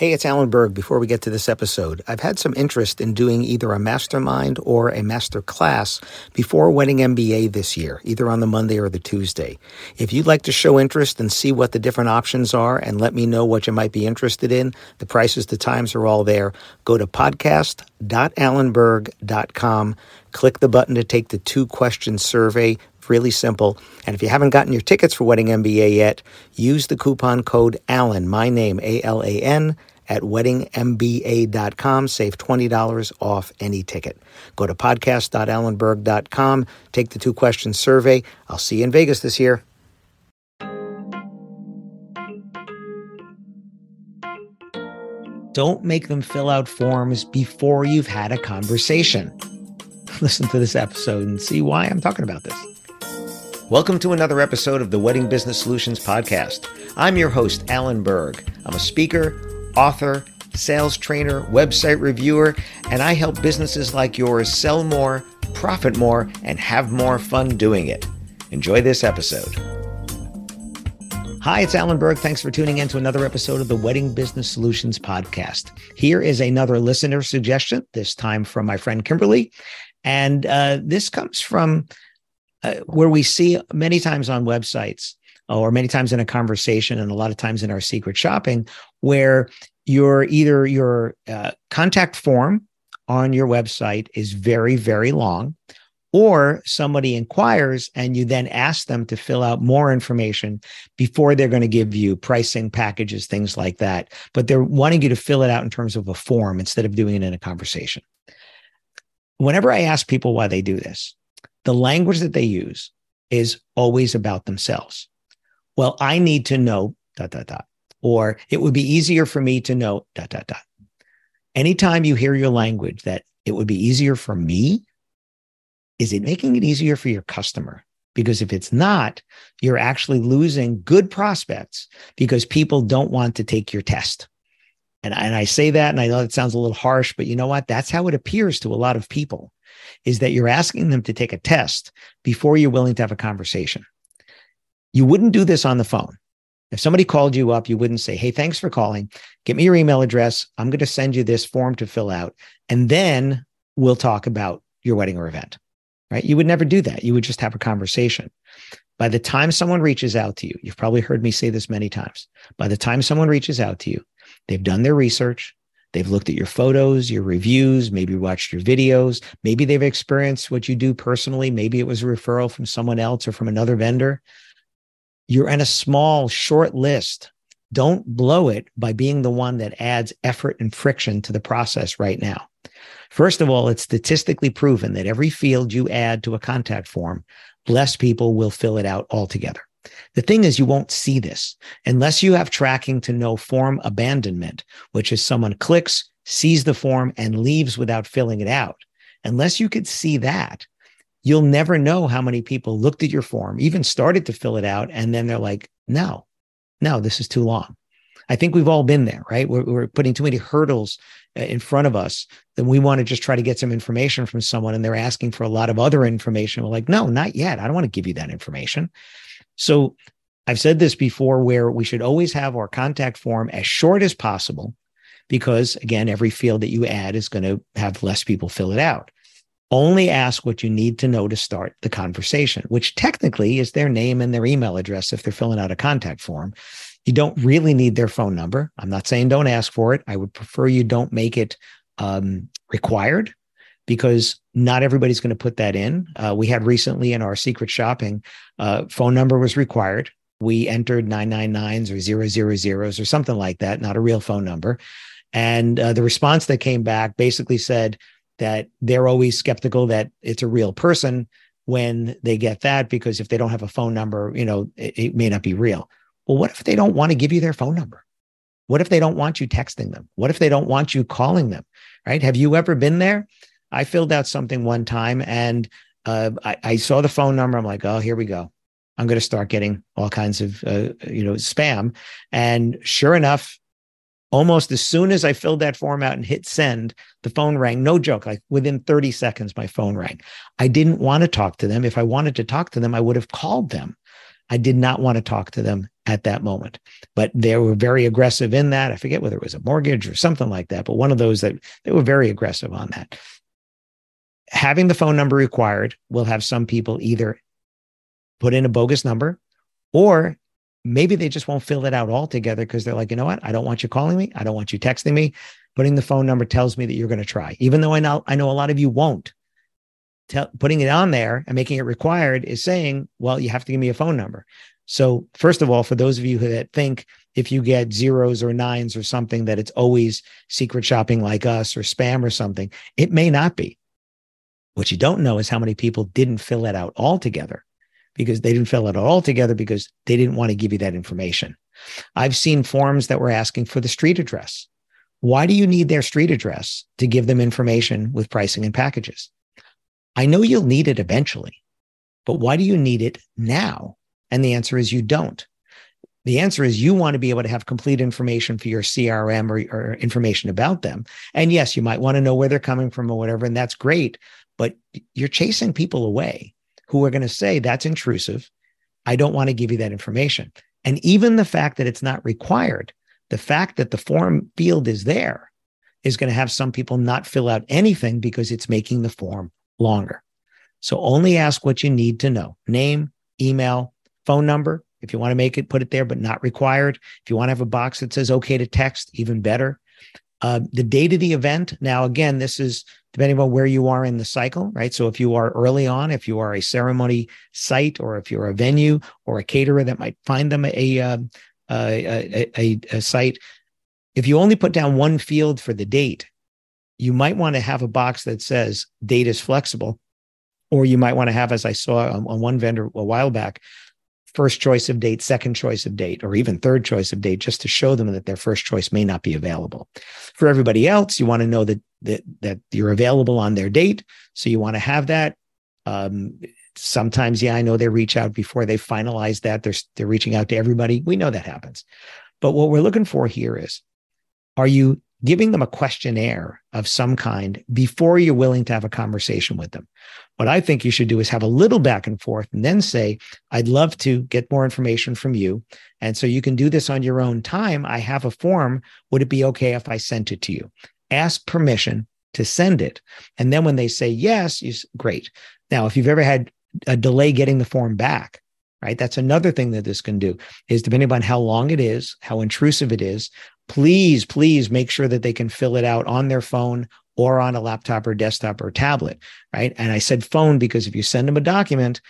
Hey, it's Alan Berg. Before we get to this episode, I've had some interest in doing either a mastermind or a master class before Wedding MBA this year, either on the Monday or the Tuesday. If you'd like to show interest and see what the different options are and let me know what you might be interested in, the prices, the times are all there. Go to podcast.alanberg.com, click the button to take the two question survey really simple. And if you haven't gotten your tickets for Wedding MBA yet, use the coupon code ALAN, my name, A L A N, at weddingmba.com. Save $20 off any ticket. Go to podcast.alanberg.com, take the two question survey. I'll see you in Vegas this year. Don't make them fill out forms before you've had a conversation. Listen to this episode and see why I'm talking about this. Welcome to another episode of the Wedding Business Solutions Podcast. I'm your host, Alan Berg. I'm a speaker, author, sales trainer, website reviewer, and I help businesses like yours sell more, profit more, and have more fun doing it. Enjoy this episode. Hi, it's Alan Berg. Thanks for tuning in to another episode of the Wedding Business Solutions Podcast. Here is another listener suggestion, this time from my friend Kimberly. And uh, this comes from uh, where we see many times on websites or many times in a conversation and a lot of times in our secret shopping where your either your uh, contact form on your website is very very long or somebody inquires and you then ask them to fill out more information before they're going to give you pricing packages things like that but they're wanting you to fill it out in terms of a form instead of doing it in a conversation whenever i ask people why they do this the language that they use is always about themselves. Well, I need to know dot, dot, dot, or it would be easier for me to know dot, dot, dot. Anytime you hear your language that it would be easier for me, is it making it easier for your customer? Because if it's not, you're actually losing good prospects because people don't want to take your test. And, and I say that, and I know it sounds a little harsh, but you know what? That's how it appears to a lot of people is that you're asking them to take a test before you're willing to have a conversation. You wouldn't do this on the phone. If somebody called you up, you wouldn't say, Hey, thanks for calling. Get me your email address. I'm going to send you this form to fill out. And then we'll talk about your wedding or event, right? You would never do that. You would just have a conversation. By the time someone reaches out to you, you've probably heard me say this many times. By the time someone reaches out to you, they've done their research, They've looked at your photos, your reviews, maybe watched your videos. Maybe they've experienced what you do personally. Maybe it was a referral from someone else or from another vendor. You're in a small, short list. Don't blow it by being the one that adds effort and friction to the process right now. First of all, it's statistically proven that every field you add to a contact form, less people will fill it out altogether. The thing is, you won't see this unless you have tracking to know form abandonment, which is someone clicks, sees the form, and leaves without filling it out. Unless you could see that, you'll never know how many people looked at your form, even started to fill it out, and then they're like, no, no, this is too long. I think we've all been there, right? We're, we're putting too many hurdles uh, in front of us that we want to just try to get some information from someone and they're asking for a lot of other information. We're like, no, not yet. I don't want to give you that information. So I've said this before where we should always have our contact form as short as possible because again, every field that you add is going to have less people fill it out. Only ask what you need to know to start the conversation, which technically is their name and their email address if they're filling out a contact form. You don't really need their phone number. I'm not saying don't ask for it. I would prefer you don't make it um, required because not everybody's going to put that in. Uh, we had recently in our secret shopping, uh, phone number was required. We entered 999s or 000s or something like that, not a real phone number. And uh, the response that came back basically said that they're always skeptical that it's a real person when they get that, because if they don't have a phone number, you know, it, it may not be real. Well, what if they don't want to give you their phone number? What if they don't want you texting them? What if they don't want you calling them? Right? Have you ever been there? I filled out something one time and uh, I, I, saw the phone number. I'm like, oh, here we go. I'm going to start getting all kinds of, uh, you know, spam. And sure enough, almost as soon as I filled that form out and hit send, the phone rang. No joke. Like within 30 seconds, my phone rang. I didn't want to talk to them. If I wanted to talk to them, I would have called them. I did not want to talk to them at that moment. But they were very aggressive in that. I forget whether it was a mortgage or something like that, but one of those that they were very aggressive on that. Having the phone number required will have some people either put in a bogus number or maybe they just won't fill it out altogether because they're like, you know what? I don't want you calling me. I don't want you texting me. Putting the phone number tells me that you're going to try, even though I know I know a lot of you won't. Tell, putting it on there and making it required is saying, well, you have to give me a phone number. So, first of all, for those of you that think if you get zeros or nines or something, that it's always secret shopping like us or spam or something, it may not be. What you don't know is how many people didn't fill it out altogether because they didn't fill it all together because they didn't want to give you that information. I've seen forms that were asking for the street address. Why do you need their street address to give them information with pricing and packages? I know you'll need it eventually, but why do you need it now? And the answer is you don't. The answer is you want to be able to have complete information for your CRM or, or information about them. And yes, you might want to know where they're coming from or whatever, and that's great, but you're chasing people away who are going to say that's intrusive. I don't want to give you that information. And even the fact that it's not required, the fact that the form field is there is going to have some people not fill out anything because it's making the form longer. So only ask what you need to know name, email, phone number. If you want to make it, put it there, but not required. If you want to have a box that says okay to text, even better. Uh, the date of the event. Now, again, this is depending on where you are in the cycle, right? So if you are early on, if you are a ceremony site or if you're a venue or a caterer that might find them a, uh, a, a, a site, if you only put down one field for the date, you might want to have a box that says date is flexible. Or you might want to have, as I saw on, on one vendor a while back, first choice of date, second choice of date, or even third choice of date, just to show them that their first choice may not be available. For everybody else, you want to know that that that you're available on their date, so you want to have that. Um, sometimes, yeah, I know they reach out before they finalize that. They're they're reaching out to everybody. We know that happens, but what we're looking for here is, are you giving them a questionnaire of some kind before you're willing to have a conversation with them. What I think you should do is have a little back and forth and then say, I'd love to get more information from you. And so you can do this on your own time. I have a form. Would it be okay if I sent it to you? Ask permission to send it. And then when they say yes, you great. Now, if you've ever had a delay getting the form back, right? That's another thing that this can do is depending on how long it is, how intrusive it is, please, please make sure that they can fill it out on their phone or on a laptop or desktop or tablet, right? And I said phone because if you send them a document,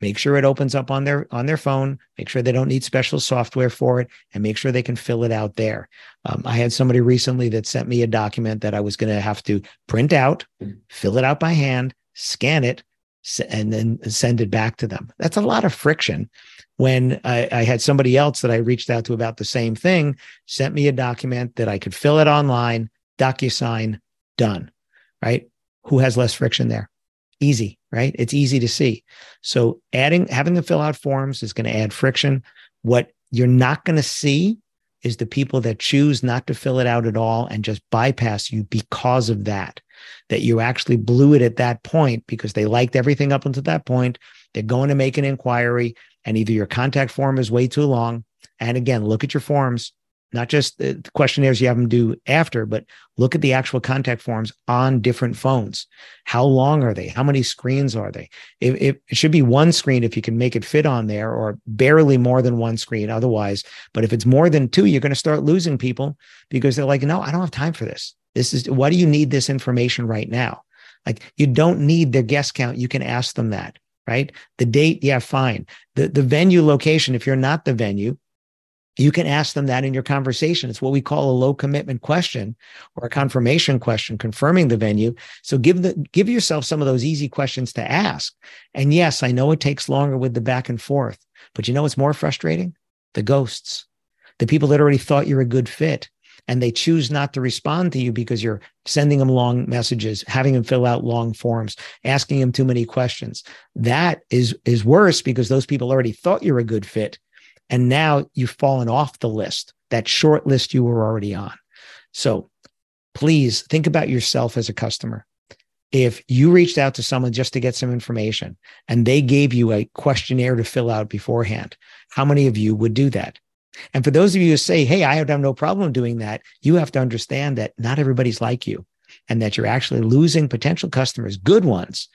make sure it opens up on their on their phone make sure they don't need special software for it and make sure they can fill it out there um, i had somebody recently that sent me a document that i was going to have to print out fill it out by hand scan it and then send it back to them. That's a lot of friction. When I, I, had somebody else that I reached out to about the same thing, sent me a document that I could fill it online, DocuSign, done. Right? Who has less friction there? Easy, right? It's easy to see. So adding having to fill out forms is going to add friction. What you're not going to see is the people that choose not to fill it out at all and just bypass you because of that that you actually blew it at that point because they liked everything up until that point. They're going to make an inquiry, and either your contact form is way too long. And again, look at your forms, not just the questionnaires you have them do after, but look at the actual contact forms on different phones. How long are they? How many screens are they? It, it, it should be one screen if you can make it fit on there, or barely more than one screen otherwise. But if it's more than two, you're going to start losing people because they're like, no, I don't have time for this. This is why do you need this information right now? Like you don't need their guest count. You can ask them that, right? The date, yeah, fine. The the venue location, if you're not the venue, you can ask them that in your conversation. It's what we call a low commitment question or a confirmation question, confirming the venue. So give the give yourself some of those easy questions to ask. And yes, I know it takes longer with the back and forth, but you know what's more frustrating? The ghosts, the people that already thought you're a good fit and they choose not to respond to you because you're sending them long messages, having them fill out long forms, asking them too many questions. That is is worse because those people already thought you're a good fit and now you've fallen off the list, that short list you were already on. So please think about yourself as a customer. If you reached out to someone just to get some information and they gave you a questionnaire to fill out beforehand, how many of you would do that? And for those of you who say, Hey, I have no problem doing that, you have to understand that not everybody's like you and that you're actually losing potential customers, good ones,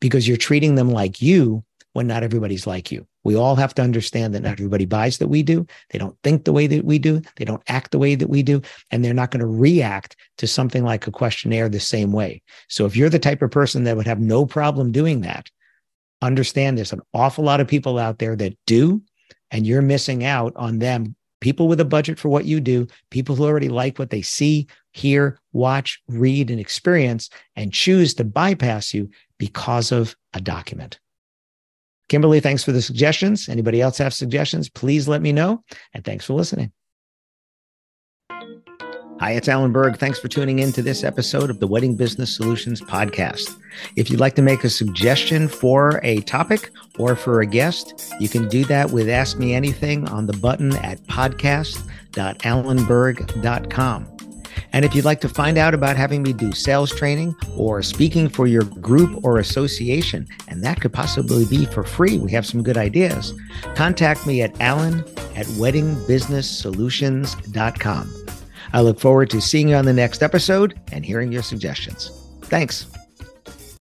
because you're treating them like you when not everybody's like you. We all have to understand that not everybody buys that we do. They don't think the way that we do. They don't act the way that we do. And they're not going to react to something like a questionnaire the same way. So if you're the type of person that would have no problem doing that, understand there's an awful lot of people out there that do, and you're missing out on them. People with a budget for what you do, people who already like what they see, hear, watch, read, and experience, and choose to bypass you because of a document. Kimberly, thanks for the suggestions. Anybody else have suggestions? Please let me know. And thanks for listening. Hi, it's Alan Berg. Thanks for tuning in to this episode of the Wedding Business Solutions Podcast. If you'd like to make a suggestion for a topic or for a guest, you can do that with Ask Me Anything on the button at podcast.alanberg.com. And if you'd like to find out about having me do sales training or speaking for your group or association, and that could possibly be for free, we have some good ideas, contact me at alan at weddingbusinesssolutions.com. I look forward to seeing you on the next episode and hearing your suggestions. Thanks.